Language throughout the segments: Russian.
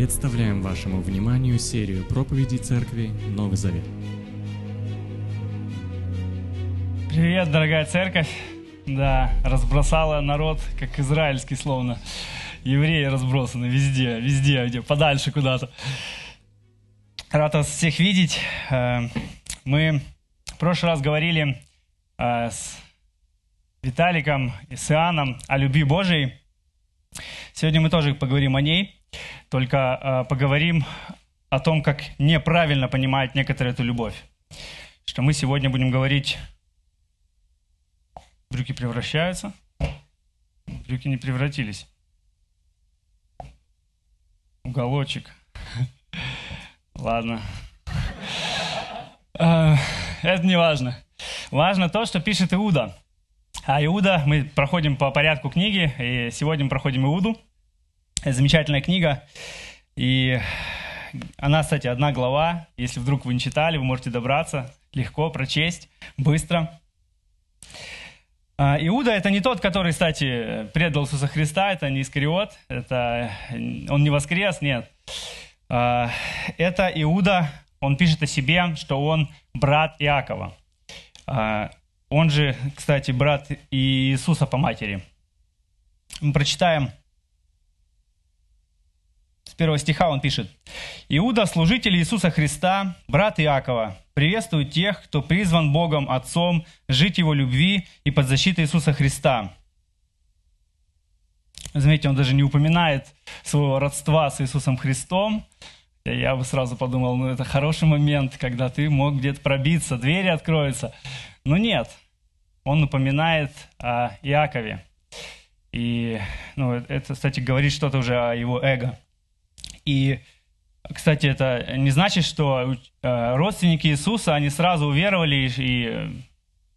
Представляем вашему вниманию серию проповедей церкви Новый Завет. Привет, дорогая церковь. Да, разбросала народ, как израильский словно. Евреи разбросаны везде, везде, где подальше куда-то. Рад вас всех видеть. Э, Мы в прошлый раз говорили э, с Виталиком и с Иоанном о любви Божией. Сегодня мы тоже поговорим о ней, только э, поговорим о том, как неправильно понимают некоторые эту любовь. Что мы сегодня будем говорить Брюки превращаются. Брюки не превратились. Уголочек. Ладно. Э, Это не важно. Важно то, что пишет Иуда. А Иуда, мы проходим по порядку книги, и сегодня мы проходим Иуду. Замечательная книга. И она, кстати, одна глава. Если вдруг вы не читали, вы можете добраться легко, прочесть, быстро. А, Иуда это не тот, который, кстати, предал Иисуса Христа, это не Искариот, это он не воскрес, нет. А, Это Иуда, он пишет о себе, что он брат Иакова. А, Он же, кстати, брат Иисуса по матери. Мы прочитаем с первого стиха он пишет. «Иуда, служитель Иисуса Христа, брат Иакова, приветствует тех, кто призван Богом Отцом жить Его любви и под защитой Иисуса Христа». Заметьте, он даже не упоминает своего родства с Иисусом Христом. Я бы сразу подумал, ну это хороший момент, когда ты мог где-то пробиться, двери откроются. Но нет, он напоминает о Иакове. И ну, это, кстати, говорит что-то уже о его эго. И, кстати, это не значит, что э, родственники Иисуса, они сразу уверовали и,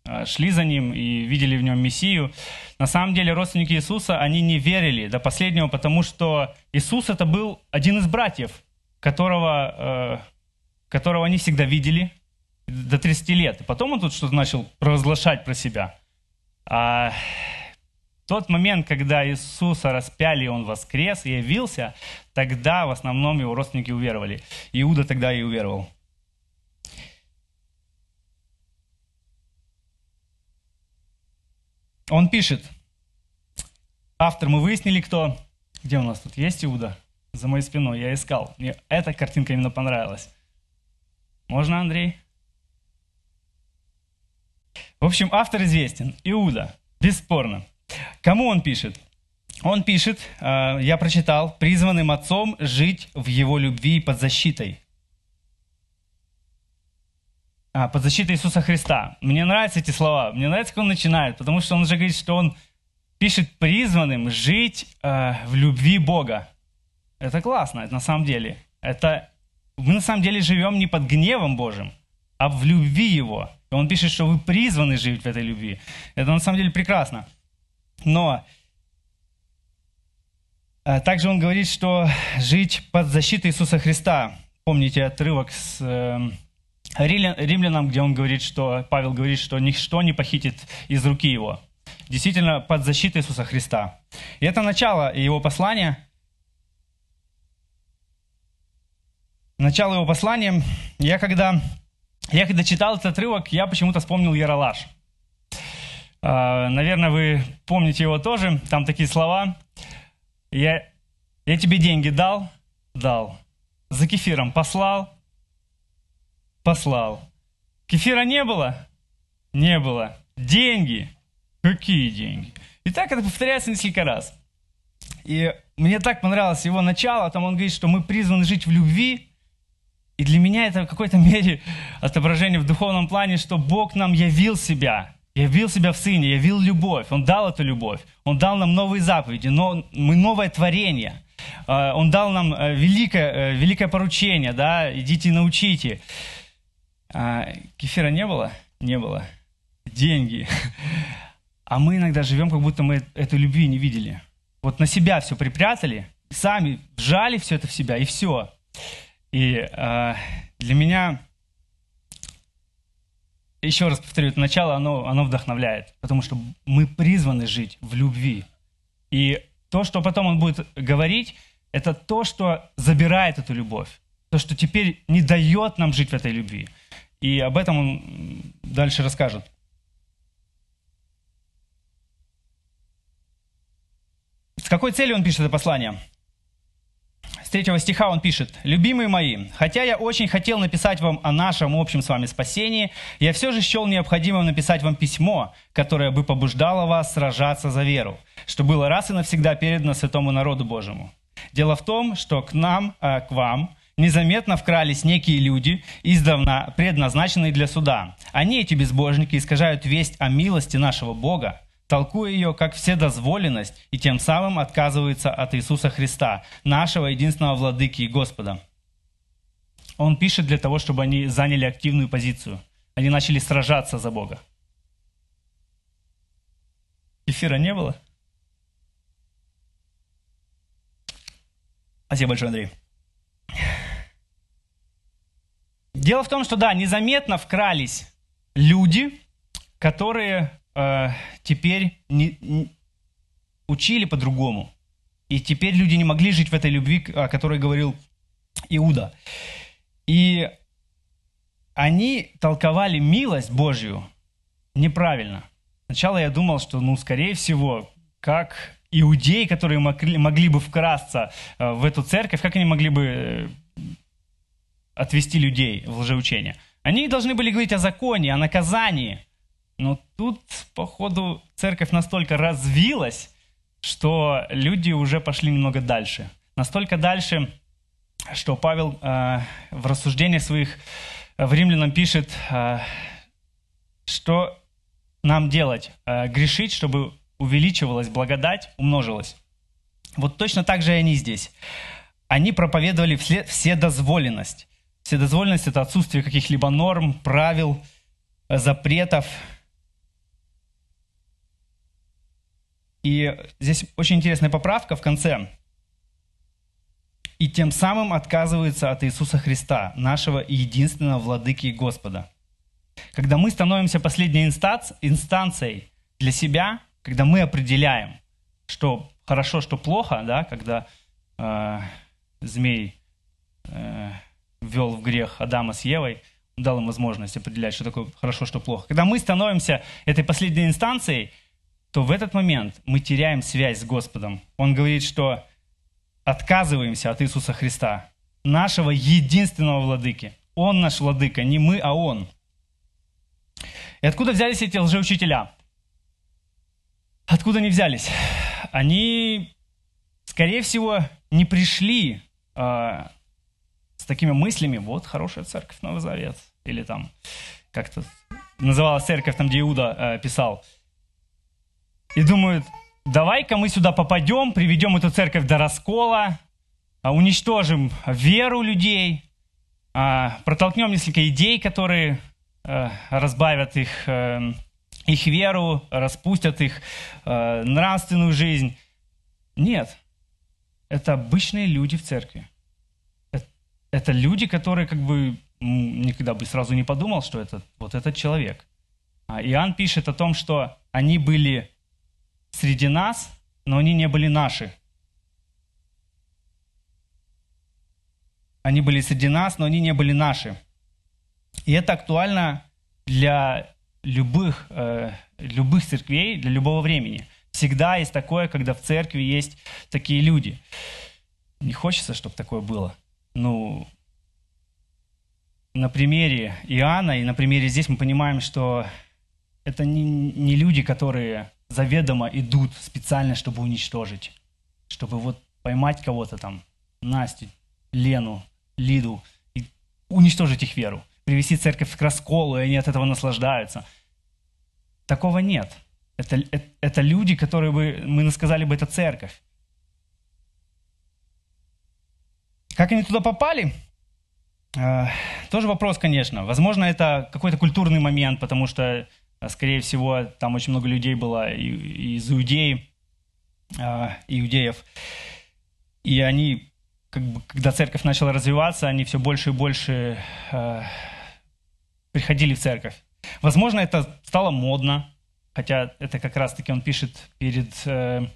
э, шли за ним и видели в нем Мессию. На самом деле родственники Иисуса, они не верили до последнего, потому что Иисус это был один из братьев, которого, э, которого они всегда видели до 30 лет. И потом он тут что-то начал провозглашать про себя. А тот момент, когда Иисуса распяли, и Он воскрес и явился, тогда в основном его родственники уверовали. Иуда тогда и уверовал. Он пишет, автор, мы выяснили, кто. Где у нас тут есть Иуда? За моей спиной, я искал. Мне эта картинка именно понравилась. Можно, Андрей? В общем, автор известен. Иуда. Бесспорно. Кому он пишет? Он пишет, э, я прочитал, призванным отцом жить в его любви под защитой. А, под защитой Иисуса Христа. Мне нравятся эти слова. Мне нравится, как он начинает, потому что он уже говорит, что он пишет призванным жить э, в любви Бога. Это классно, это на самом деле. Это мы на самом деле живем не под гневом Божьим, а в любви Его. И он пишет, что вы призваны жить в этой любви. Это на самом деле прекрасно. Но э, также он говорит, что жить под защитой Иисуса Христа. Помните отрывок с э, римлянам, где он говорит, что Павел говорит, что ничто не похитит из руки его. Действительно, под защитой Иисуса Христа. И это начало его послания. Начало его послания. Я когда, я когда читал этот отрывок, я почему-то вспомнил Яралаш. А, Наверное, вы помните его тоже. Там такие слова. Я, я тебе деньги дал? Дал. За кефиром послал? Послал. Кефира не было? Не было. Деньги? Какие деньги? И так это повторяется несколько раз. И мне так понравилось его начало, там он говорит, что мы призваны жить в любви. И для меня это в какой-то мере отображение в духовном плане, что Бог нам явил себя, явил себя в Сыне, явил любовь. Он дал эту любовь. Он дал нам новые заповеди, но мы новое творение. А, Он дал нам э, великое, э, великое поручение, да, идите и научите. А, Кефира не было? Не было. Деньги. А мы иногда живем, как будто мы эту любви не видели. Вот на себя все припрятали, сами вжали все это в себя, и все. И э, для меня, еще раз повторю, это начало, оно, оно вдохновляет, потому что мы призваны жить в любви. И то, что потом он будет говорить, это то, что забирает эту любовь, то, что теперь не дает нам жить в этой любви. И об этом он дальше расскажет. С какой целью он пишет это послание? Третьего стиха он пишет, «Любимые мои, хотя я очень хотел написать вам о нашем общем с вами спасении, я все же счел необходимым написать вам письмо, которое бы побуждало вас сражаться за веру, что было раз и навсегда передано святому народу Божьему. Дело в том, что к нам, э, к вам, незаметно вкрались некие люди, издавна предназначенные для суда. Они, эти безбожники, искажают весть о милости нашего Бога, толкуя ее как вседозволенность, и тем самым отказываются от Иисуса Христа, нашего единственного владыки и Господа. Он пишет для того, чтобы они заняли активную позицию. Они начали сражаться за Бога. Эфира не было? Спасибо большое, Андрей. Дело в том, что да, незаметно вкрались люди, которые э, теперь не, не, учили по-другому. И теперь люди не могли жить в этой любви, о которой говорил Иуда. И они толковали милость Божью неправильно. Сначала я думал, что, ну, скорее всего, как иудеи, которые могли, могли бы вкрасться э, в эту церковь, как они могли бы э, отвести людей в лжеучение. Они должны были говорить о законе, о наказании. Но тут, походу, церковь настолько развилась, что люди уже пошли немного дальше. Настолько дальше, что Павел э, в рассуждениях своих в римлянам пишет, э, что нам делать? Э, грешить, чтобы увеличивалась благодать, умножилась. Вот точно так же и они здесь. Они проповедовали все, вседозволенность. Вседозволенность – это отсутствие каких-либо норм, правил, запретов. И здесь очень интересная поправка в конце. И тем самым отказываются от Иисуса Христа, нашего единственного владыки и Господа. Когда мы становимся последней инстанцией для себя, когда мы определяем, что хорошо, что плохо, да, когда э, змей э, ввел в грех Адама с Евой, дал им возможность определять, что такое хорошо, что плохо. Когда мы становимся этой последней инстанцией, то в этот момент мы теряем связь с Господом. Он говорит, что отказываемся от Иисуса Христа, нашего единственного владыки. Он наш владыка, не мы, а Он. И откуда взялись эти лжеучителя? Откуда они взялись? Они, скорее всего, не пришли э, с такими мыслями, вот хорошая церковь, Новый Завет, или там как-то называлась церковь, там, где Иуда э, писал. И думают, давай-ка мы сюда попадем, приведем эту церковь до раскола, э, уничтожим веру людей, э, протолкнем несколько идей, которые э, разбавят их э, их веру, распустят их э, нравственную жизнь. Нет, это обычные люди в церкви. Это, это люди, которые как бы никогда бы сразу не подумал, что это вот этот человек. А Иоанн пишет о том, что они были среди нас, но они не были наши. Они были среди нас, но они не были наши. И это актуально для любых, э, любых церквей, для любого времени. Всегда есть такое, когда в церкви есть такие люди. Не хочется, чтобы такое было. Ну, на примере Иоанна и на примере здесь мы понимаем, что это не, не люди, которые заведомо идут специально, чтобы уничтожить, чтобы вот поймать кого-то там, Настю, Лену, Лиду, и уничтожить их веру привести церковь к расколу, и они от этого наслаждаются. Такого нет. Это, это, это люди, которые бы, мы сказали бы, это церковь. Как они туда попали? Э, тоже вопрос, конечно. Возможно, это какой-то культурный момент, потому что, скорее всего, там очень много людей было из иудеи, э, иудеев. И они, как бы, когда церковь начала развиваться, они все больше и больше э, приходили в церковь. Возможно, это стало модно, хотя это как раз-таки он пишет перед э,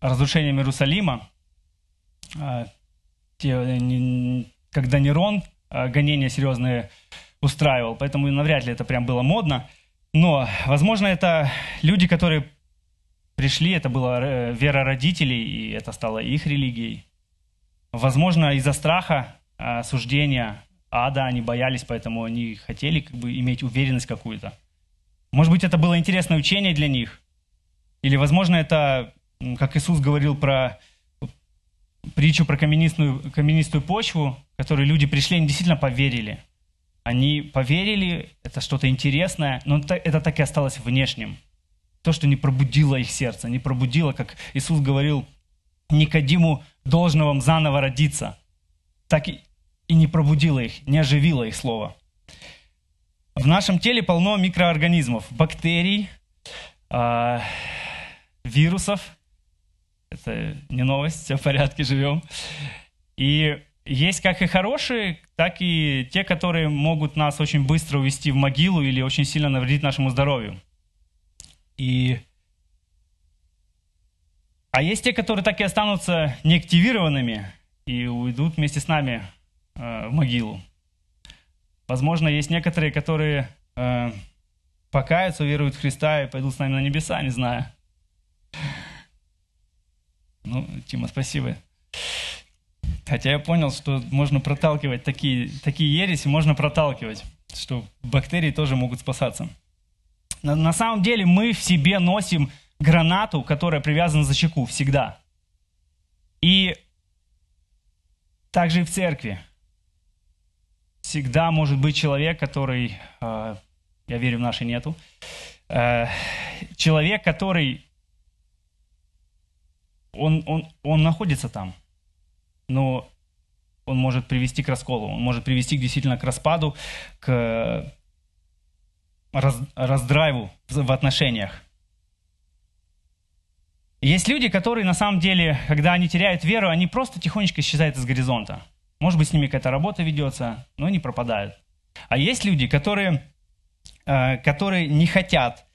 разрушением Иерусалима, а, те, когда Нерон а, гонения серьезные устраивал, поэтому навряд ли это прям было модно. Но, возможно, это люди, которые пришли, это была э, вера родителей, и это стало их религией. Возможно, из-за страха осуждения ада они боялись, поэтому они хотели как бы иметь уверенность какую-то. Может быть, это было интересное учение для них. Или, возможно, это, как Иисус говорил про притчу про каменистую, каменистую почву, которую люди пришли, они действительно поверили. Они поверили, это что-то интересное, но это так и осталось внешним. То, что не пробудило их сердце, не пробудило, как Иисус говорил Никодиму, должно вам заново родиться. Так и, не пробудило их, не оживило их слово. В нашем теле полно микроорганизмов, бактерий, э, вирусов. Это не новость, все в порядке, живем. И есть как и хорошие, так и те, которые могут нас очень быстро увести в могилу или очень сильно навредить нашему здоровью. И... А есть те, которые так и останутся неактивированными и уйдут вместе с нами э, в могилу. Возможно, есть некоторые, которые э, покаются, веруют в Христа и пойдут с нами на небеса, не знаю. Ну, Тима, спасибо. Хотя я понял, что можно проталкивать такие, такие ереси, можно проталкивать, что бактерии тоже могут спасаться. На, на самом деле мы в себе носим гранату, которая привязана за чеку всегда. И также и в церкви всегда может быть человек, который, э, я верю, в наши нету, э, человек, который, он, он, он находится там, но он может привести к расколу, он может привести действительно к распаду, к раз, раздрайву в отношениях. Есть люди, которые на самом деле, когда они теряют веру, они просто тихонечко исчезают из горизонта. Может быть, с ними какая-то работа ведется, но они пропадают. А есть люди, которые, э, которые не хотят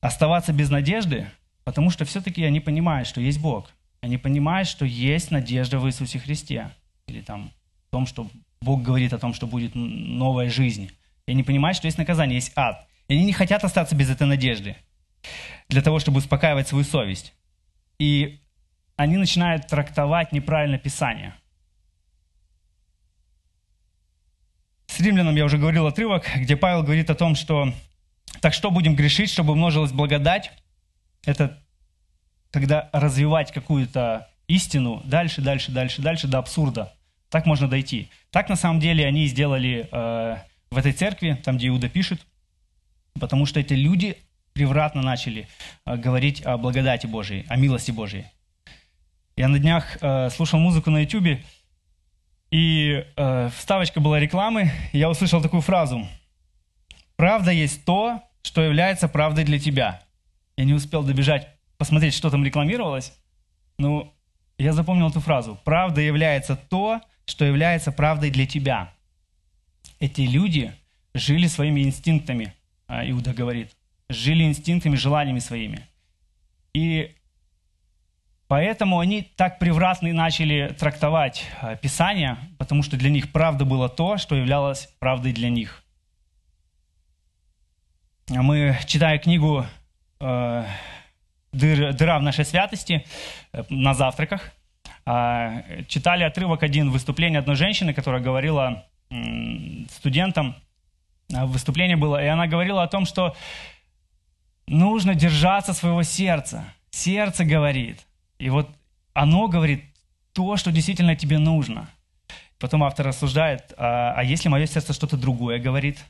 оставаться без надежды, потому что все-таки они понимают, что есть Бог. Они понимают, что есть надежда в Иисусе Христе. Или там в том, что Бог говорит о том, что будет новая жизнь. И они понимают, что есть наказание, есть ад. И они не хотят остаться без этой надежды для того, чтобы успокаивать свою совесть. И они начинают трактовать неправильно Писание – С римлянам я уже говорил отрывок, где Павел говорит о том, что «так что будем грешить, чтобы умножилась благодать?» Это когда развивать какую-то истину дальше, дальше, дальше, дальше до абсурда. Так можно дойти. Так на самом деле они сделали э, в этой церкви, там, где Иуда пишет, потому что эти люди превратно начали э, говорить о благодати Божией, о милости Божией. Я на днях э, слушал музыку на YouTube, и э, вставочка была рекламы, и я услышал такую фразу. «Правда есть то, что является правдой для тебя». Я не успел добежать, посмотреть, что там рекламировалось, но я запомнил эту фразу. «Правда является то, что является правдой для тебя». Эти люди жили своими инстинктами, а, Иуда говорит, жили инстинктами, желаниями своими. И Поэтому они так превратно начали трактовать э, Писание, потому что для них правда было то, что являлось правдой для них. Мы, читая книгу э, «Дыра в нашей святости» э, на завтраках, читали отрывок один выступления одной женщины, которая говорила студентам, выступление было, и она говорила о том, что нужно держаться своего сердца. Сердце говорит – и вот оно говорит то, что действительно тебе нужно. Потом автор рассуждает, а, а если мое сердце что-то другое говорит,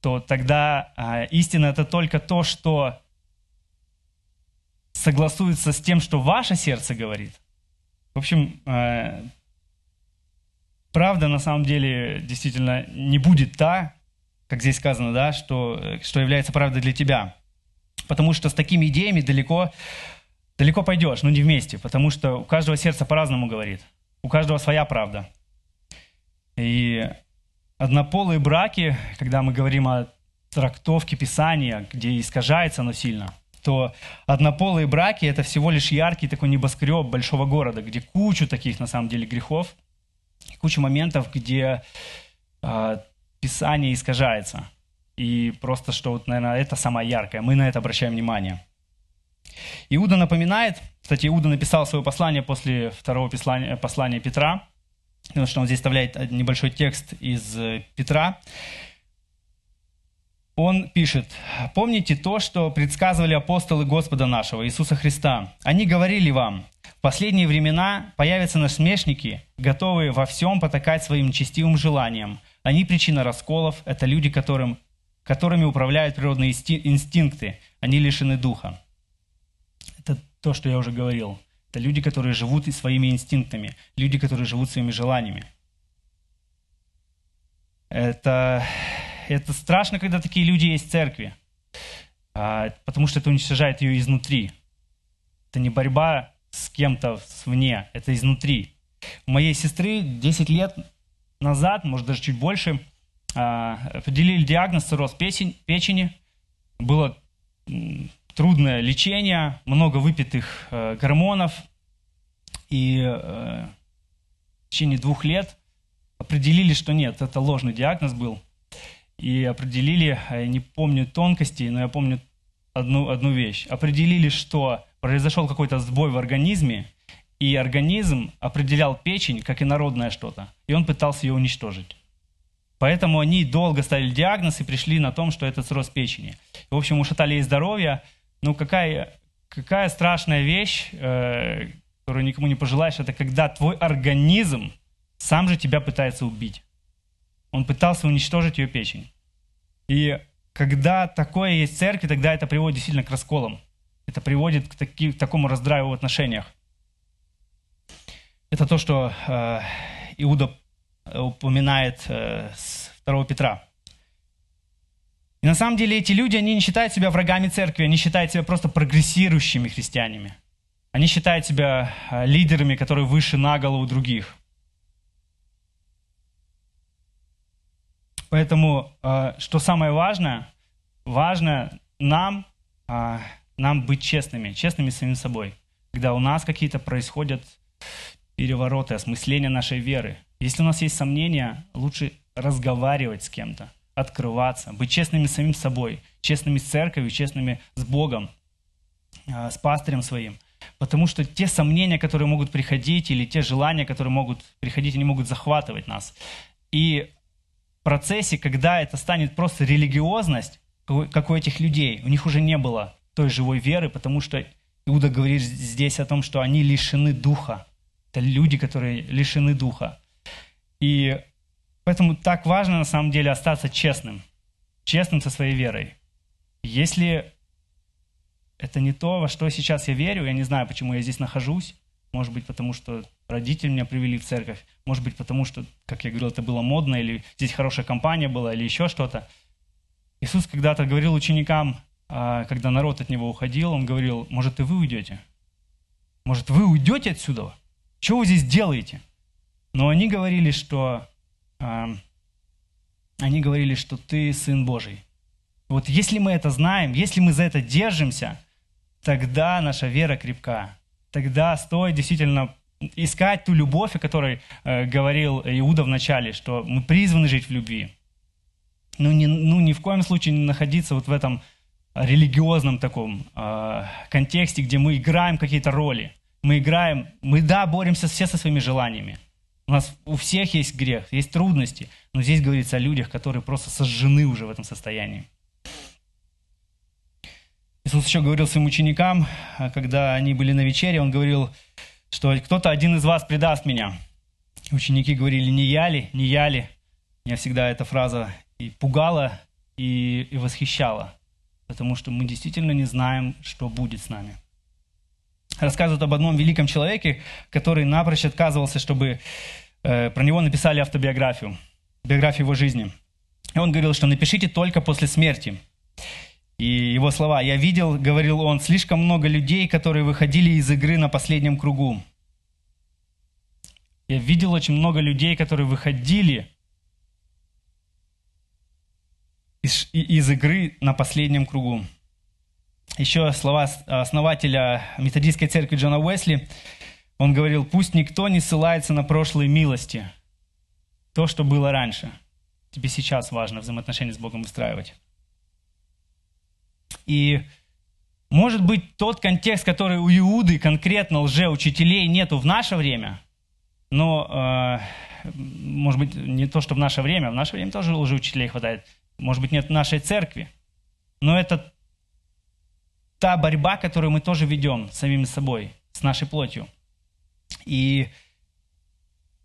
то тогда а, истина это только то, что согласуется с тем, что ваше сердце говорит. В общем, а, правда на самом деле действительно не будет та, как здесь сказано, да, что, что является правдой для тебя. Потому что с такими идеями далеко далеко пойдешь, но не вместе, потому что у каждого сердце по-разному говорит. У каждого своя правда. И однополые браки, когда мы говорим о трактовке Писания, где искажается оно сильно, то однополые браки – это всего лишь яркий такой небоскреб большого города, где кучу таких, на самом деле, грехов, куча моментов, где э, Писание искажается. И просто, что, вот, наверное, это самое яркое. Мы на это обращаем внимание. Иуда напоминает, кстати, Иуда написал свое послание после второго послания, послания Петра, потому что он здесь вставляет небольшой текст из э, Петра. Он пишет, «Помните то, что предсказывали апостолы Господа нашего, Иисуса Христа. Они говорили вам, в последние времена появятся насмешники, готовые во всем потакать своим нечестивым желаниям. Они причина расколов, это люди, которым, которыми управляют природные инстинкты, они лишены духа». Это то, что я уже говорил. Это люди, которые живут и своими инстинктами, люди, которые живут своими желаниями. Это, это страшно, когда такие люди есть в церкви, а, потому что это уничтожает ее изнутри. Это не борьба с кем-то вне, это изнутри. У моей сестры 10 лет назад, может даже чуть больше, а, определили диагноз цирроз печени. Было трудное лечение, много выпитых э, гормонов. И э, в течение двух лет определили, что нет, это ложный диагноз был. И определили, я не помню тонкостей, но я помню одну, одну вещь. Определили, что произошел какой-то сбой в организме, и организм определял печень как инородное что-то, и он пытался ее уничтожить. Поэтому они долго ставили диагноз и пришли на том, что это цирроз печени. В общем, ушатали ей здоровье, ну, какая, какая страшная вещь, э, которую никому не пожелаешь, это когда твой организм сам же тебя пытается убить. Он пытался уничтожить ее печень. И когда такое есть в церкви, тогда это приводит действительно к расколам. Это приводит к, таки, к такому раздраю в отношениях. Это то, что э, Иуда упоминает э, с 2 Петра. И на самом деле эти люди, они не считают себя врагами церкви, они считают себя просто прогрессирующими христианами. Они считают себя а, лидерами, которые выше на голову других. Поэтому, а, что самое важное, важно нам, а, нам быть честными, честными самим собой. Когда у нас какие-то происходят перевороты, осмысления нашей веры. Если у нас есть сомнения, лучше разговаривать с кем-то открываться, быть честными с самим собой, честными с церковью, честными с Богом, а, с пастырем своим. Потому что те сомнения, которые могут приходить, или те желания, которые могут приходить, они могут захватывать нас. И процессе, когда это станет просто религиозность, как у этих людей, у них уже не было той живой веры, потому что Иуда говорит здесь о том, что они лишены духа. Это люди, которые лишены духа. И Поэтому так важно на самом деле остаться честным, честным со своей верой. Если это не то, во что сейчас я верю, я не знаю, почему я здесь нахожусь, может быть, потому что родители меня привели в церковь, может быть, потому что, как я говорил, это было модно, или здесь хорошая компания была, или еще что-то. Иисус когда-то говорил ученикам, а, когда народ от него уходил, он говорил, может, и вы уйдете? Может, вы уйдете отсюда? Что вы здесь делаете? Но они говорили, что они говорили, что ты Сын Божий. Вот если мы это знаем, если мы за это держимся, тогда наша вера крепка. Тогда стоит действительно искать ту любовь, о которой э, говорил Иуда в начале, что мы призваны жить в любви. Ну, не, ну, ни в коем случае не находиться вот в этом религиозном таком э, контексте, где мы играем какие-то роли. Мы играем, мы, да, боремся все со своими желаниями – у нас у всех есть грех, есть трудности, но здесь говорится о людях, которые просто сожжены уже в этом состоянии. Иисус еще говорил своим ученикам, а, когда они были на вечере, Он говорил, что кто-то один из вас предаст меня. Ученики говорили, не я ли, не я ли. Меня всегда эта фраза и пугала, и, и восхищала, потому что мы действительно не знаем, что будет с нами рассказывают об одном великом человеке, который напрочь отказывался, чтобы э, про него написали автобиографию, биографию его жизни. И он говорил, что напишите только после смерти. И его слова, я видел, говорил он, слишком много людей, которые выходили из игры на последнем кругу. Я видел очень много людей, которые выходили из, из игры на последнем кругу. еще слова основателя методистской церкви Джона Уэсли. Он говорил, пусть никто не ссылается на прошлые милости, то, что было раньше. Тебе сейчас важно взаимоотношения с Богом устраивать. И может быть тот контекст, который у Иуды, конкретно лжеучителей, нету в наше время, но, э, может быть, не то, что в наше время, в наше время тоже лжеучителей хватает, может быть, нет в нашей церкви, но это та борьба, которую мы тоже ведем с самим собой, с нашей плотью. И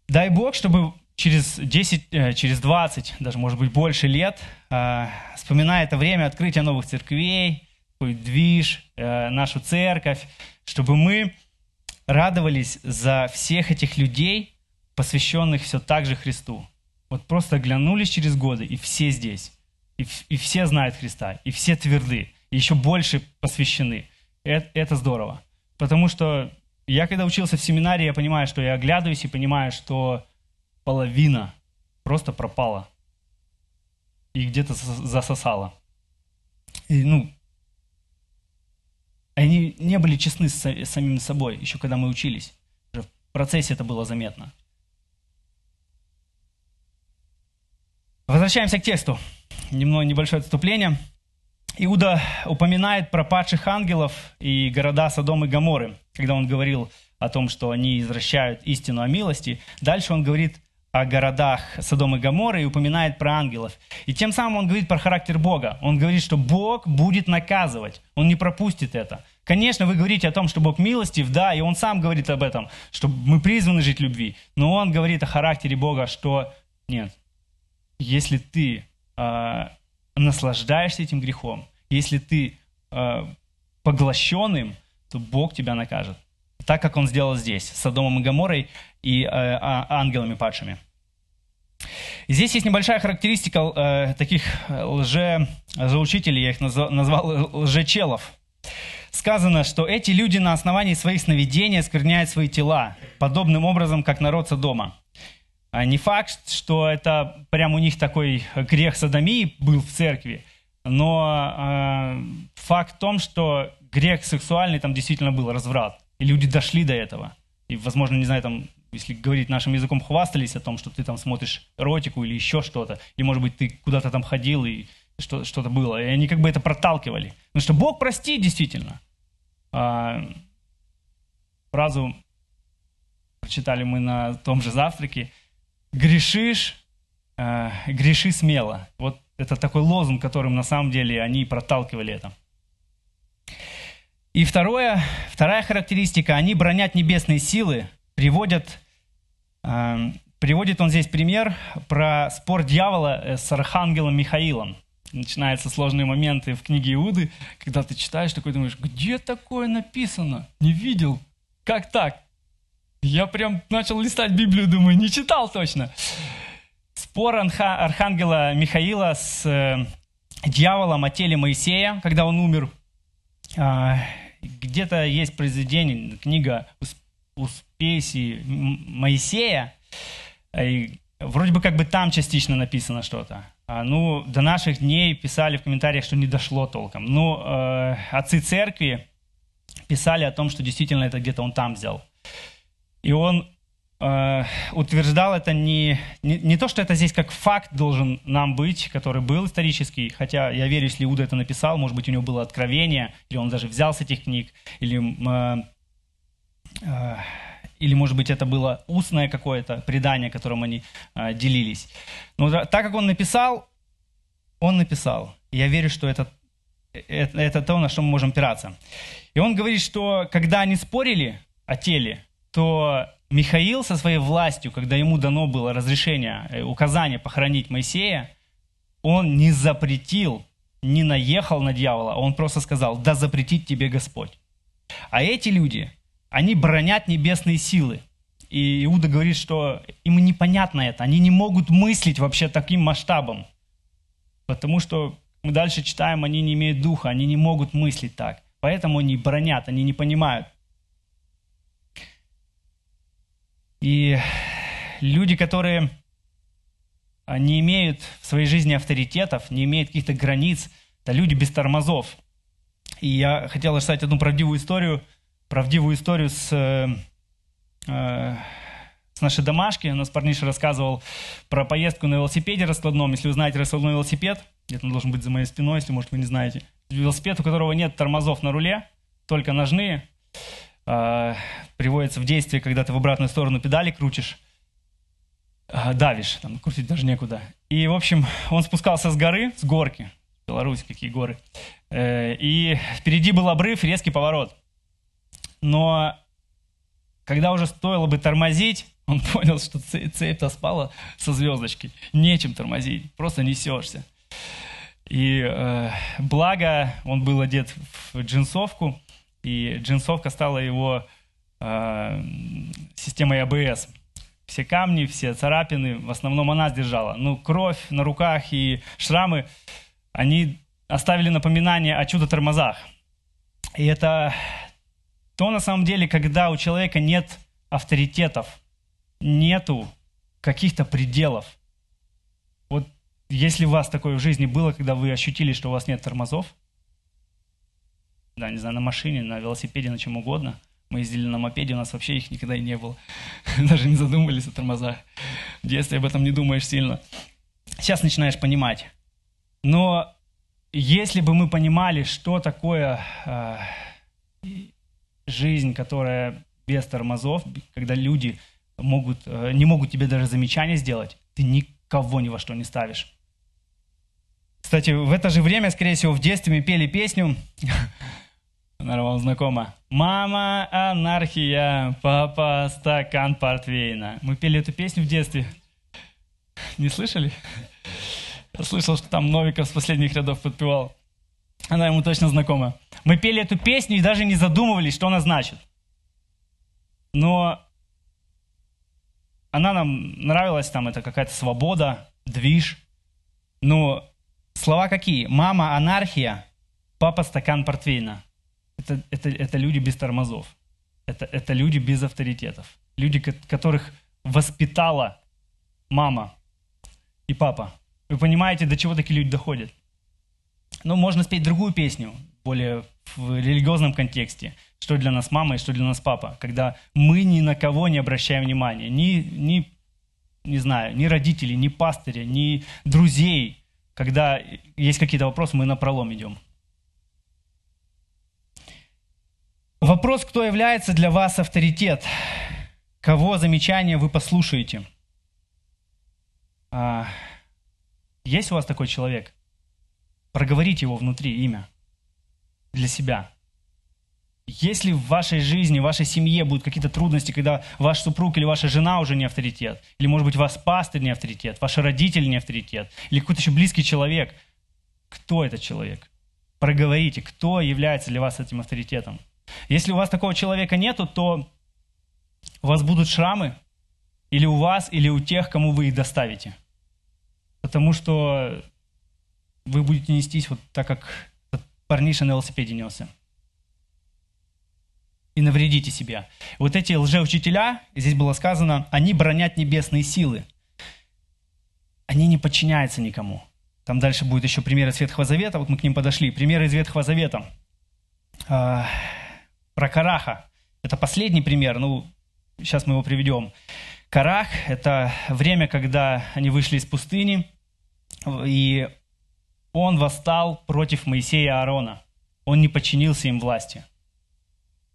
дай Бог, чтобы через 10, э, через 20, даже, может быть, больше лет, э, вспоминая это время открытия новых церквей, движ, э, нашу церковь, чтобы мы радовались за всех этих людей, посвященных все так же Христу. Вот просто оглянулись через годы, и все здесь. И, и все знают Христа, и все тверды, и еще больше посвящены. Это, это здорово. Потому что я, когда учился в семинарии, я понимаю, что я оглядываюсь и понимаю, что половина просто пропала и где-то засосала. И, ну, они не были честны с, самим собой, еще когда мы учились. В процессе это было заметно. Возвращаемся к тексту. Немного небольшое отступление. Иуда упоминает про падших ангелов и города Содом и Гаморы, когда он говорил о том, что они извращают истину о милости. Дальше он говорит о городах Содом и Гаморы и упоминает про ангелов. И тем самым он говорит про характер Бога. Он говорит, что Бог будет наказывать. Он не пропустит это. Конечно, вы говорите о том, что Бог милостив, да, и Он сам говорит об этом, что мы призваны жить любви. Но Он говорит о характере Бога, что нет, если ты э, наслаждаешься этим грехом, если ты э, поглощен то Бог тебя накажет. Так, как Он сделал здесь, с Содомом и Гаморой и э, а, ангелами падшими. Здесь есть небольшая характеристика э, таких лже, лжеучителей, я их назвал, назвал лжечелов. Сказано, что эти люди на основании своих сновидений оскверняют свои тела, подобным образом, как народ Содома. А не факт, что это прям у них такой грех садомии был в церкви, но э, факт в том, что грех сексуальный там действительно был, разврат. Люди дошли до этого. И, возможно, не знаю, там если говорить нашим языком, хвастались о том, что ты там смотришь эротику или еще что-то, и, может быть, ты куда-то там ходил, и что- что-то было. И они как бы это проталкивали. Потому что Бог простит действительно. А, фразу прочитали мы на том же завтраке. Грешишь, а, греши смело. Вот это такой лозунг, которым на самом деле они проталкивали это. И второе, вторая характеристика, они бронят небесные силы, приводят Приводит он здесь пример про спор дьявола э, с архангелом Михаилом. Начинаются сложные моменты в книге Иуды, когда ты читаешь, такой думаешь, где такое написано? Не видел. Как так? Я прям начал листать Библию, думаю, не читал точно. Спор архангела Михаила с э, дьяволом о теле Моисея, когда он умер. Где-то есть произведение, книга Успеси Моисея, и вроде бы как бы там частично написано что-то. А, ну, до наших дней писали в комментариях, что не дошло толком. Ну, э, отцы церкви писали о том, что действительно это где-то он там взял. И он э, утверждал это не, не, не то, что это здесь как факт должен нам быть, который был исторический, хотя я верю, если Иуда это написал, может быть, у него было откровение, или он даже взял с этих книг, или э, э, или, может быть, это было устное какое-то предание, которым они э, делились. Но так как он написал, он написал. Я верю, что это, это, это то, на что мы можем опираться. И он говорит, что когда они спорили о теле, то Михаил со своей властью, когда ему дано было разрешение, э, указание похоронить Моисея, он не запретил, не наехал на дьявола, он просто сказал, да запретит тебе Господь. А эти люди, они бронят небесные силы. И Иуда говорит, что им непонятно это, они не могут мыслить вообще таким масштабом. Потому что мы дальше читаем, они не имеют духа, они не могут мыслить так. Поэтому они бронят, они не понимают. И люди, которые не имеют в своей жизни авторитетов, не имеют каких-то границ, это люди без тормозов. И я хотел рассказать одну правдивую историю, правдивую историю с, э, э, с нашей домашки. У нас парниша рассказывал про поездку на велосипеде раскладном. Если вы знаете раскладной велосипед, где-то он должен быть за моей спиной, если, может, вы не знаете. Велосипед, у которого нет тормозов на руле, только ножные, э, приводится в действие, когда ты в обратную сторону педали крутишь, э, давишь, там крутить даже некуда. И, в общем, он спускался с горы, с горки, Беларусь, какие горы, э, и впереди был обрыв, резкий поворот. Но когда уже стоило бы тормозить, он понял, что цепь-то спала со звездочкой. Нечем тормозить, просто несешься. И э, благо он был одет в джинсовку, и джинсовка стала его э, системой АБС. Все камни, все царапины, в основном она сдержала. Ну, кровь на руках и шрамы, они оставили напоминание о чудо-тормозах. И это то, на самом деле, когда у человека нет авторитетов, нету каких-то пределов. Вот если у вас такое в жизни было, когда вы ощутили, что у вас нет тормозов, да, не знаю, на машине, на велосипеде, на чем угодно. Мы ездили на мопеде, у нас вообще их никогда и не было. Даже не задумывались о тормозах. В детстве об этом не думаешь сильно. Сейчас начинаешь понимать. Но если бы мы понимали, что такое э, жизнь, которая без тормозов, когда люди могут, э, не могут тебе даже замечания сделать, ты никого ни во что не ставишь. Кстати, в это же время, скорее всего, в детстве мы пели песню, наверное, вам знакома. «Мама, анархия, папа, стакан портвейна». Мы пели эту песню в детстве. Не слышали? Я слышал, что там Новиков с последних рядов подпевал. Она ему точно знакома. Мы пели эту песню и даже не задумывались, что она значит. Но она нам нравилась, там это какая-то свобода, движ. Но слова какие? Мама – анархия, папа – стакан портвейна. Это, это, это люди без тормозов. Это, это люди без авторитетов. Люди, которых воспитала мама и папа. Вы понимаете, до чего такие люди доходят? Ну, можно спеть другую песню, более в религиозном контексте, что для нас мама и что для нас папа, когда мы ни на кого не обращаем внимания, ни, ни не знаю, ни родителей, ни пастыря, ни друзей, когда есть какие-то вопросы, мы на пролом идем. Вопрос, кто является для вас авторитет? Кого замечания вы послушаете? А, есть у вас такой человек? Проговорите его внутри, имя, для себя. Если в вашей жизни, в вашей семье будут какие-то трудности, когда ваш супруг или ваша жена уже не авторитет, или, может быть, ваш пастырь не авторитет, ваши родители не авторитет, или какой-то еще близкий человек, кто этот человек? Проговорите, кто является для вас этим авторитетом. Если у вас такого человека нету, то у вас будут шрамы или у вас, или у тех, кому вы их доставите. Потому что вы будете нестись вот так, как парниша на велосипеде несся и навредите себе. Вот эти лжеучителя, здесь было сказано, они бронят небесные силы. Они не подчиняются никому. Там дальше будет еще примеры из Ветхого Завета, вот мы к ним подошли. Примеры из Ветхого Завета. Про Караха. Это последний пример, ну, сейчас мы его приведем. Карах – это время, когда они вышли из пустыни, и он восстал против Моисея и Аарона. Он не подчинился им власти –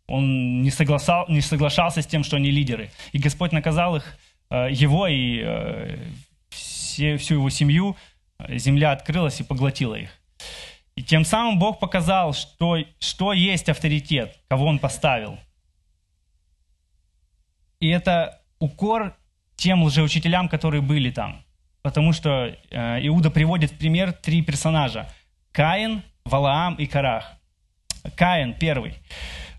он не, согласал, не соглашался с тем, что они лидеры. И Господь наказал их, э, его и э, все, всю его семью. Земля открылась и поглотила их. И тем самым Бог показал, что, что есть авторитет, кого Он поставил. И это укор тем лжеучителям, которые были там. Потому что э, Иуда приводит в пример три персонажа. Каин, Валаам и Карах. Каин первый.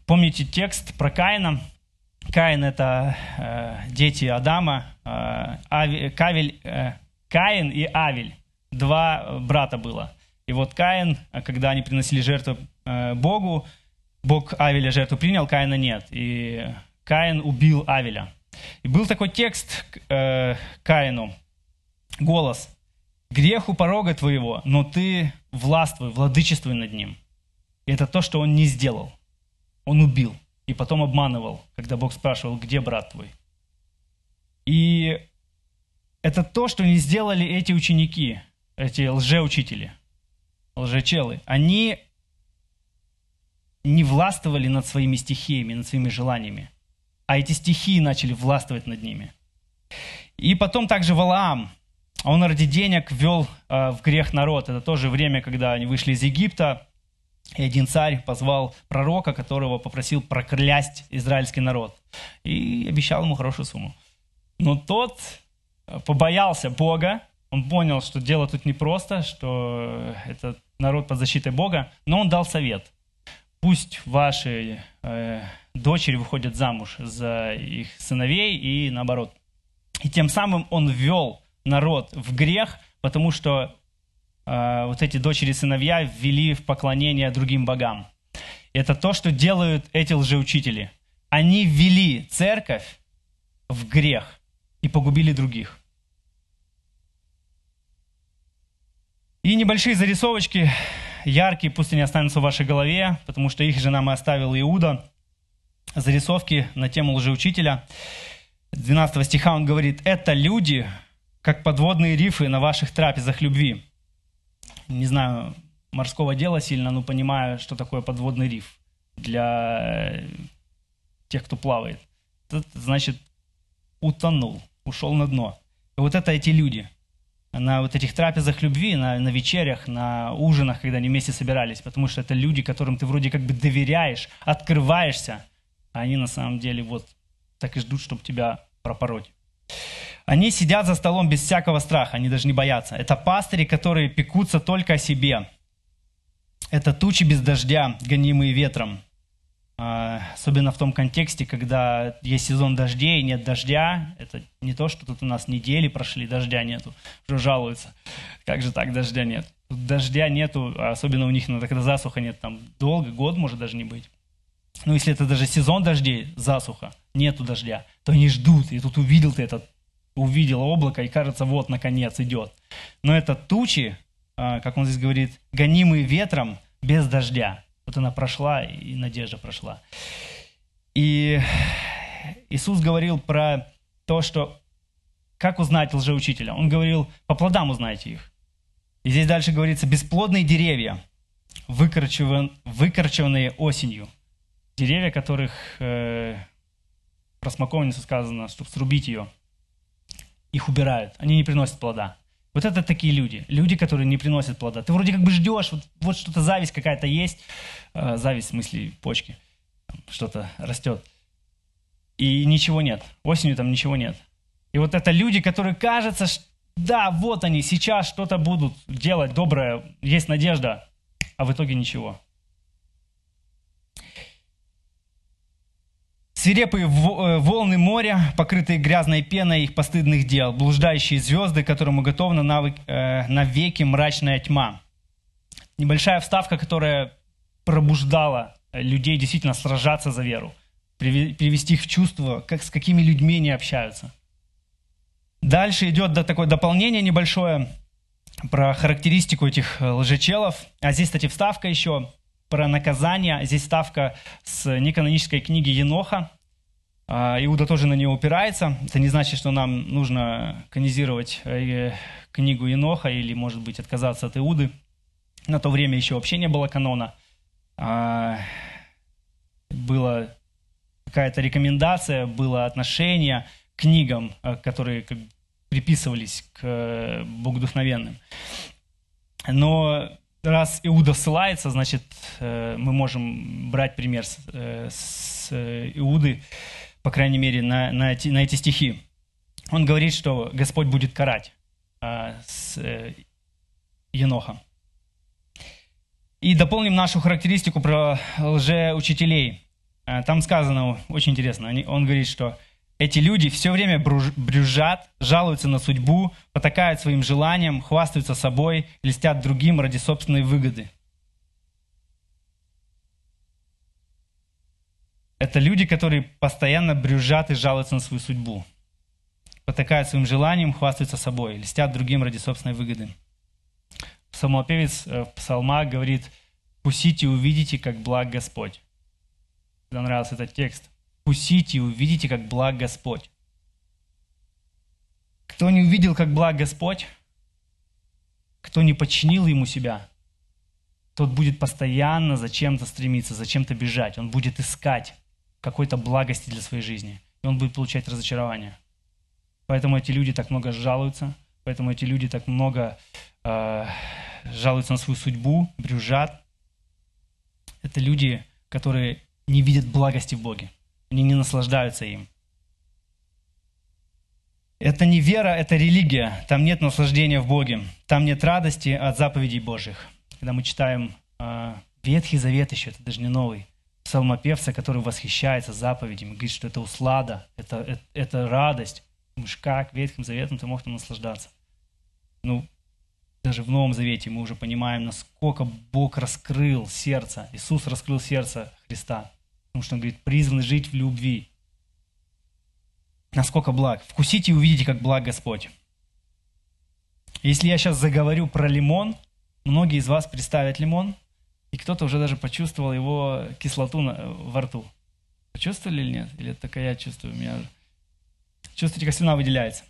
Помните текст про Каина? Каин – это э, дети Адама, э, Ави, Кавель, э, Каин и Авель. Два брата было. И вот Каин, когда они приносили жертву э, Богу, Бог Авеля жертву принял, Каина нет. И Каин убил Авеля. И был такой текст э, Каину, голос. «Грех у порога твоего, но ты властвуй, владычествуй над ним». И это то, что он не сделал. Он убил и потом обманывал, когда Бог спрашивал, где брат твой. И это то, что не сделали эти ученики, эти лжеучители, лжечелы. Они не властвовали над своими стихиями, над своими желаниями, а эти стихии начали властвовать над ними. И потом также Валаам, он ради денег ввел э, в грех народ. Это тоже время, когда они вышли из Египта, и один царь позвал пророка, которого попросил проклясть израильский народ. И обещал ему хорошую сумму. Но тот э, побоялся Бога, он понял, что дело тут непросто, что это народ под защитой Бога, но он дал совет. Пусть ваши э, дочери выходят замуж за их сыновей и наоборот. И тем самым он ввел народ в грех, потому что э, вот эти дочери-сыновья ввели в поклонение другим богам. Это то, что делают эти лжеучители. Они ввели церковь в грех и погубили других. И небольшие зарисовочки, яркие, пусть они останутся в вашей голове, потому что их же нам и оставил Иуда. Зарисовки на тему лжеучителя. 12 стиха он говорит, «Это люди, как подводные рифы на ваших трапезах любви». Не знаю, морского дела сильно, но понимаю, что такое подводный риф для тех, кто плавает. Это значит, утонул, ушел на дно. И вот это эти люди – на вот этих трапезах любви, на, на вечерях, на ужинах, когда они вместе собирались, потому что это люди, которым ты вроде как бы доверяешь, открываешься, а они на самом деле вот так и ждут, чтобы тебя пропороть. Они сидят за столом без всякого страха, они даже не боятся. Это пастыри, которые пекутся только о себе. Это тучи без дождя, гонимые ветром. А, особенно в том контексте, когда есть сезон дождей, нет дождя. Это не то, что тут у нас недели прошли, дождя нету. Уже жалуются. Как же так, дождя нет? Тут дождя нету, а особенно у них, ну, когда засуха нет, там долго, год может даже не быть. Ну, если это даже сезон дождей, засуха, нету дождя, то они ждут. И тут увидел ты этот, увидел облако, и кажется, вот, наконец, идет. Но это тучи, а, как он здесь говорит, гонимые ветром без дождя. Вот она прошла, и надежда прошла. И Иисус говорил про то, что как узнать лжеучителя. Он говорил, по плодам узнайте их. И здесь дальше говорится, бесплодные деревья, выкорчеван, выкорчеванные осенью – деревья, которых э, про смоковницу сказано, чтобы срубить ее, их убирают, они не приносят плода. Вот это такие люди, люди, которые не приносят плода. Ты вроде как бы ждешь, вот, вот что-то зависть какая-то есть, э, зависть в смысле почки, что-то растет, и ничего нет, осенью там ничего нет. И вот это люди, которые кажется, что, да, вот они сейчас что-то будут делать доброе, есть надежда, а в итоге ничего. Свирепые э, волны моря, покрытые грязной пеной их постыдных дел, блуждающие звезды, которым уготована навык, э, навеки мрачная тьма. Небольшая вставка, которая пробуждала людей действительно сражаться за веру, привести их в чувство, как, с какими людьми они общаются. Дальше идет такое дополнение небольшое про характеристику этих э, лжечелов. А здесь, кстати, вставка еще про наказание. Здесь ставка с неканонической книги Еноха. А, Иуда тоже на нее упирается. Это не значит, что нам нужно канизировать э, книгу Еноха или, может быть, отказаться от Иуды. На то время еще вообще не было канона. А, была какая-то рекомендация, было отношение к книгам, э, которые приписывались к э, богодухновенным. Но раз Иуда ссылается, значит, э, мы можем брать пример с, э, с Иуды, по крайней мере, на, на, эти, на эти стихи. Он говорит, что Господь будет карать а, с э, Енохом. И дополним нашу характеристику про лжеучителей. Там сказано, очень интересно, он говорит, что эти люди все время брюжат, жалуются на судьбу, потакают своим желаниям, хвастаются собой, льстят другим ради собственной выгоды. Это люди, которые постоянно брюжат и жалуются на свою судьбу. Потакают своим желанием, хвастаются собой, льстят другим ради собственной выгоды. Псалмопевец э, в псалмах говорит, Вкусите и увидите, как благ Господь. Мне нравился этот текст. Вкусите и увидите, как благ Господь. Кто не увидел, как благ Господь, кто не подчинил ему себя, тот будет постоянно зачем-то стремиться, зачем-то бежать. Он будет искать какой-то благости для своей жизни. И он будет получать разочарование. Поэтому эти люди так много жалуются, поэтому эти люди так много э, жалуются на свою судьбу, брюжат. Это люди, которые не видят благости в Боге. Они не наслаждаются им. Это не вера, это религия. Там нет наслаждения в Боге. Там нет радости от заповедей Божьих. Когда мы читаем э, Ветхий Завет еще, это даже не Новый, псалмопевца, который восхищается заповедями, говорит, что это услада, это, это, это радость. Думаешь, как Ветхим Заветом ты мог там наслаждаться? Ну, даже в Новом Завете мы уже понимаем, насколько Бог раскрыл сердце, Иисус раскрыл сердце Христа. Потому что Он говорит, призваны жить в любви. Насколько благ. Вкусите и увидите, как благ Господь. Если я сейчас заговорю про лимон, многие из вас представят лимон, и кто-то уже даже почувствовал его кислоту на, во рту. Почувствовали или нет? Или это только я чувствую? У меня... Чувствуете, как слюна выделяется?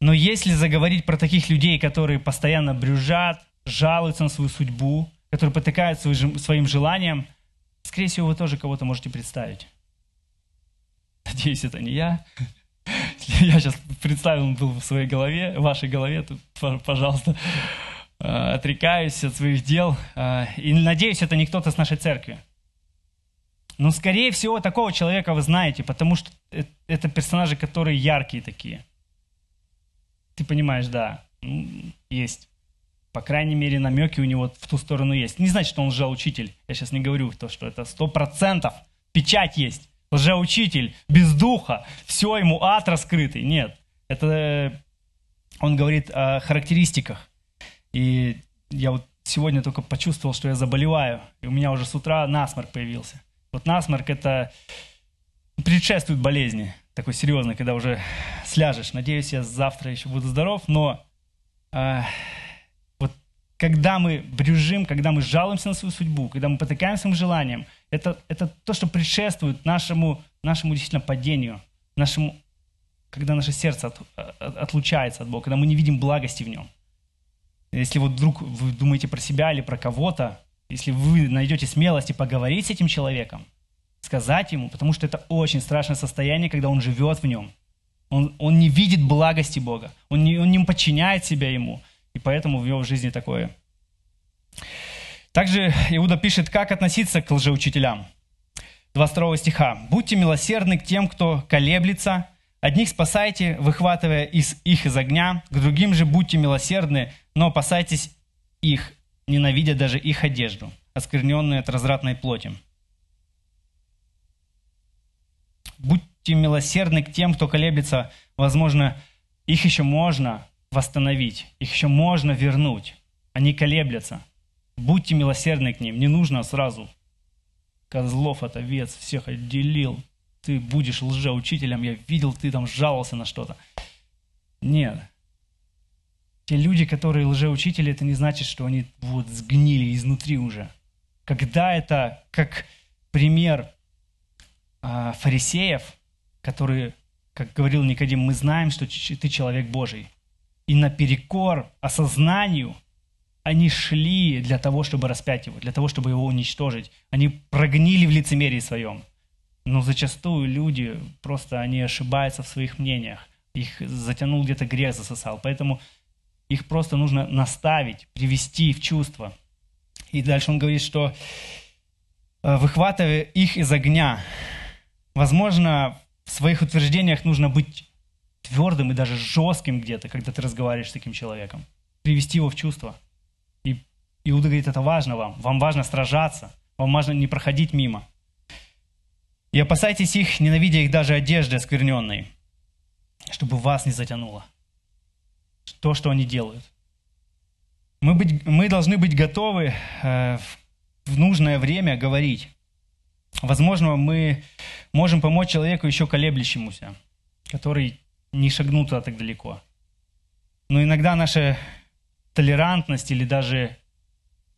Но если заговорить про таких людей, которые постоянно брюжат, жалуются на свою судьбу, которые потыкают своим желанием, скорее всего, вы тоже кого-то можете представить. Надеюсь, это не я. Я сейчас представил был в своей голове, в вашей голове, тут, пожалуйста, э, отрекаюсь от своих дел. Э, и надеюсь, это не кто-то с нашей церкви. Но, скорее всего, такого человека вы знаете, потому что это персонажи, которые яркие такие – ты понимаешь, да, есть. По крайней мере, намеки у него в ту сторону есть. Не значит, что он лжеучитель. Я сейчас не говорю то, что это сто процентов. Печать есть. Лжеучитель, без духа. Все, ему ад раскрытый. Нет. Это э, он говорит о характеристиках. И я вот сегодня только почувствовал, что я заболеваю. И у меня уже с утра насморк появился. Вот насморк это предшествует болезни такой серьезный, когда уже сляжешь. Надеюсь, я завтра еще буду здоров, но э, когда мы брюжим, когда мы жалуемся на свою судьбу, когда мы потыкаемся своим желанием, это, это то, что предшествует нашему, нашему действительно падению, нашему, когда наше сердце от, от, отлучается от Бога, когда мы не видим благости в нем. Если вот вдруг вы думаете про себя или про кого-то, если вы найдете смелости поговорить с этим человеком, сказать ему, потому что это очень страшное состояние, когда он живет в нем. Он, он не видит благости Бога, он не, он не подчиняет себя ему, и поэтому в его жизни такое. Также Иуда пишет, как относиться к лжеучителям. 22 стиха. «Будьте милосердны к тем, кто колеблется, одних спасайте, выхватывая из, их из огня, к другим же будьте милосердны, но опасайтесь их, ненавидя даже их одежду, оскверненную от развратной плоти». будьте милосердны к тем, кто колеблется. Возможно, их еще можно восстановить, их еще можно вернуть. Они колеблятся. Будьте милосердны к ним. Не нужно сразу козлов от овец всех отделил. Ты будешь лжеучителем, я видел, ты там жаловался на что-то. Нет. Те люди, которые лжеучители, это не значит, что они вот сгнили изнутри уже. Когда это, как пример а, фарисеев, которые, как говорил Никодим, мы знаем, что ты человек Божий. И наперекор осознанию они шли для того, чтобы распять его, для того, чтобы его уничтожить. Они прогнили в лицемерии своем. Но зачастую люди просто они ошибаются в своих мнениях. Их затянул где-то грех, засосал. Поэтому их просто нужно наставить, привести в чувство. И дальше он говорит, что э, выхватывая их из огня, Возможно, в своих утверждениях нужно быть твердым и даже жестким где-то, когда ты разговариваешь с таким человеком. Привести его в чувство. И Иуда говорит, это важно вам. Вам важно сражаться. Вам важно не проходить мимо. И опасайтесь их, ненавидя их даже одежды оскверненной, чтобы вас не затянуло. То, что они делают. Мы, быть, мы должны быть готовы э, в нужное время говорить. Возможно, мы можем помочь человеку еще колеблющемуся, который не шагнул туда так далеко. Но иногда наша толерантность или даже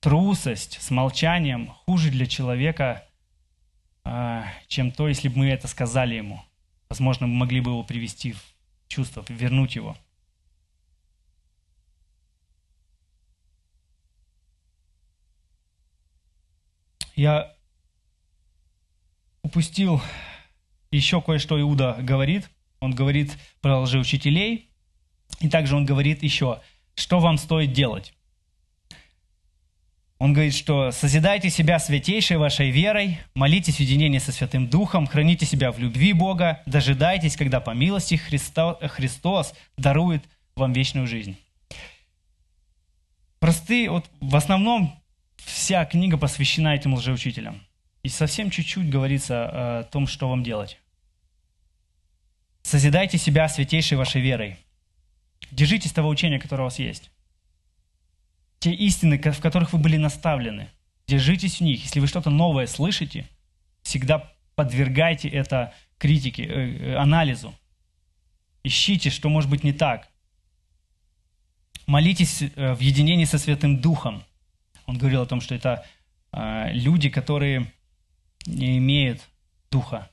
трусость с молчанием хуже для человека, а, чем то, если бы мы это сказали ему. Возможно, мы могли бы его привести в чувство, вернуть его. Я упустил еще кое-что Иуда говорит. Он говорит про лжеучителей, и также он говорит еще, что вам стоит делать. Он говорит, что «созидайте себя святейшей вашей верой, молитесь в единении со Святым Духом, храните себя в любви Бога, дожидайтесь, когда по милости Христа, Христос дарует вам вечную жизнь». Простые, вот в основном вся книга посвящена этим лжеучителям. И совсем чуть-чуть говорится о том, что вам делать. Созидайте себя святейшей вашей верой. Держитесь того учения, которое у вас есть те истины, в которых вы были наставлены. Держитесь в них. Если вы что-то новое слышите, всегда подвергайте это критике, э, э, анализу. Ищите, что может быть не так. Молитесь э, в единении со Святым Духом. Он говорил о том, что это люди, которые не имеют Духа.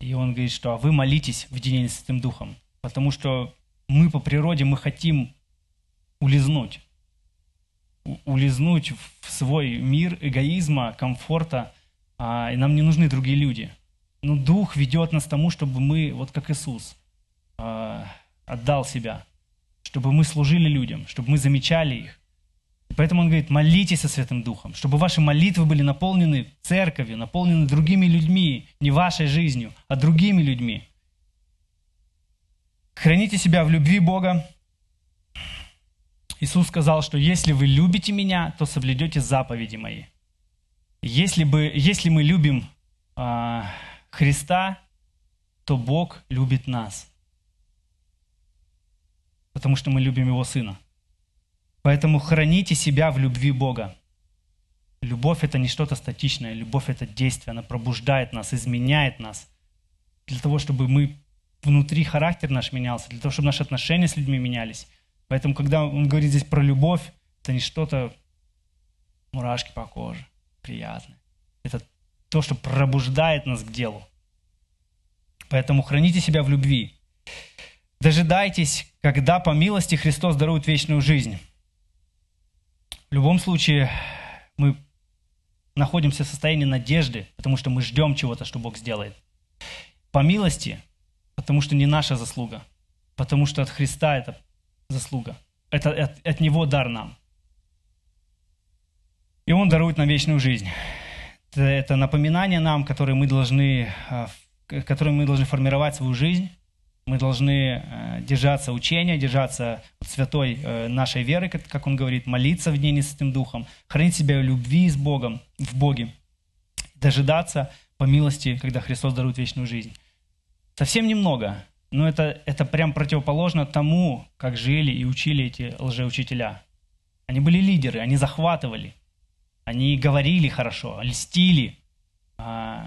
И он говорит, что а вы молитесь в единении с Святым Духом, потому что мы по природе, мы хотим улизнуть улизнуть в свой мир эгоизма, комфорта, а, и нам не нужны другие люди. Но Дух ведет нас к тому, чтобы мы, вот как Иисус, а, отдал себя, чтобы мы служили людям, чтобы мы замечали их. Поэтому он говорит, молитесь со Святым Духом, чтобы ваши молитвы были наполнены церковью, наполнены другими людьми, не вашей жизнью, а другими людьми. Храните себя в любви Бога, Иисус сказал, что если вы любите меня, то соблюдете заповеди мои. Если, бы, если мы любим э, Христа, то Бог любит нас. Потому что мы любим Его Сына. Поэтому храните себя в любви Бога. Любовь – это не что-то статичное. Любовь – это действие. Она пробуждает нас, изменяет нас. Для того, чтобы мы внутри характер наш менялся, для того, чтобы наши отношения с людьми менялись – Поэтому, когда он говорит здесь про любовь, это не что-то мурашки по коже, приятное. Это то, что пробуждает нас к делу. Поэтому храните себя в любви. Дожидайтесь, когда по милости Христос дарует вечную жизнь. В любом случае, мы находимся в состоянии надежды, потому что мы ждем чего-то, что Бог сделает. По милости, потому что не наша заслуга, потому что от Христа это заслуга. Это от, от Него дар нам. И Он дарует нам вечную жизнь. Это, это напоминание нам, которые мы должны, а, которые мы должны формировать свою жизнь. Мы должны э, держаться учения, держаться святой э, нашей веры, как он говорит, молиться в дне этим духом, хранить себя в любви с Богом, в Боге, дожидаться по милости, когда Христос дарует вечную жизнь. Совсем немного, но это, это прям противоположно тому, как жили и учили эти лжеучителя. Они были лидеры, они захватывали, они говорили хорошо, льстили, а,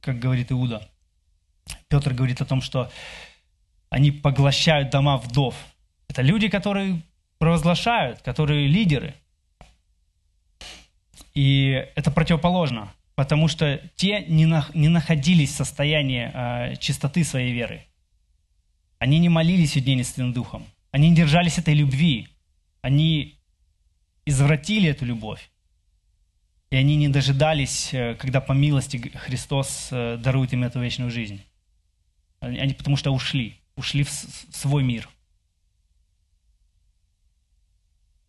как говорит Иуда. Петр говорит о том, что они поглощают дома вдов. Это люди, которые провозглашают, которые лидеры. И это противоположно потому что те не, на, не находились в состоянии э, чистоты своей веры. Они не молились единственным духом. Они не держались этой любви. Они извратили эту любовь. И они не дожидались, э, когда по милости Христос э, дарует им эту вечную жизнь. Они потому что ушли, ушли в свой мир.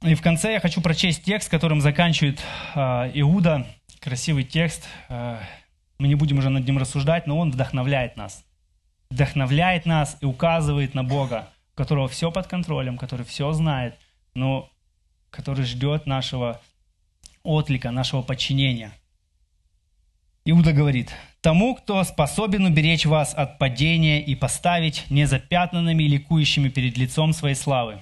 И в конце я хочу прочесть текст, которым заканчивает э, Иуда красивый текст. Э, мы не будем уже над ним рассуждать, но он вдохновляет нас. Вдохновляет нас и указывает на Бога, у которого все под контролем, который все знает, но который ждет нашего отлика, нашего подчинения. Иуда говорит, «Тому, кто способен уберечь вас от падения и поставить незапятнанными и ликующими перед лицом своей славы,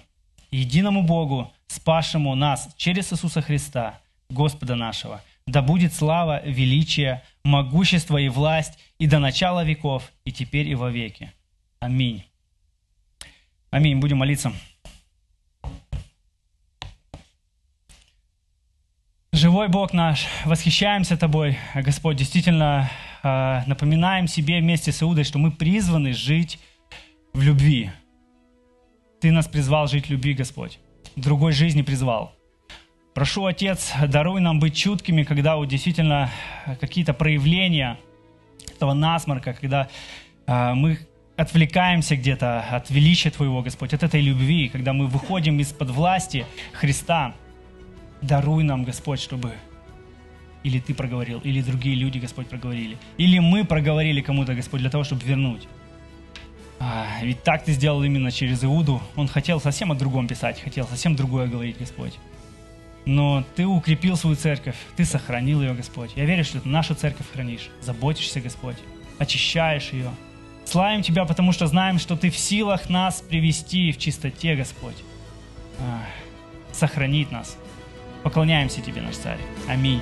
единому Богу, спасшему нас через Иисуса Христа, Господа нашего, да будет слава, величие, могущество и власть и до начала веков, и теперь и во веки. Аминь. Аминь. Будем молиться. Живой Бог наш, восхищаемся Тобой, Господь, действительно э, напоминаем себе вместе с Иудой, что мы призваны жить в любви. Ты нас призвал жить в любви, Господь. Другой жизни призвал. Прошу, Отец, даруй нам быть чуткими, когда вот действительно какие-то проявления этого насморка, когда э, мы отвлекаемся где-то от величия Твоего, Господь, от этой любви, когда мы выходим из-под власти Христа – даруй нам, Господь, чтобы или Ты проговорил, или другие люди, Господь, проговорили, или мы проговорили кому-то, Господь, для того, чтобы вернуть. А, ведь так Ты сделал именно через Иуду. Он хотел совсем о другом писать, хотел совсем другое говорить, Господь. Но Ты укрепил свою церковь, Ты сохранил ее, Господь. Я верю, что Ты нашу церковь хранишь, заботишься, Господь, очищаешь ее. Славим Тебя, потому что знаем, что Ты в силах нас привести в чистоте, Господь. А, сохранить нас. Поклоняемся Тебе, наш Царь. Аминь.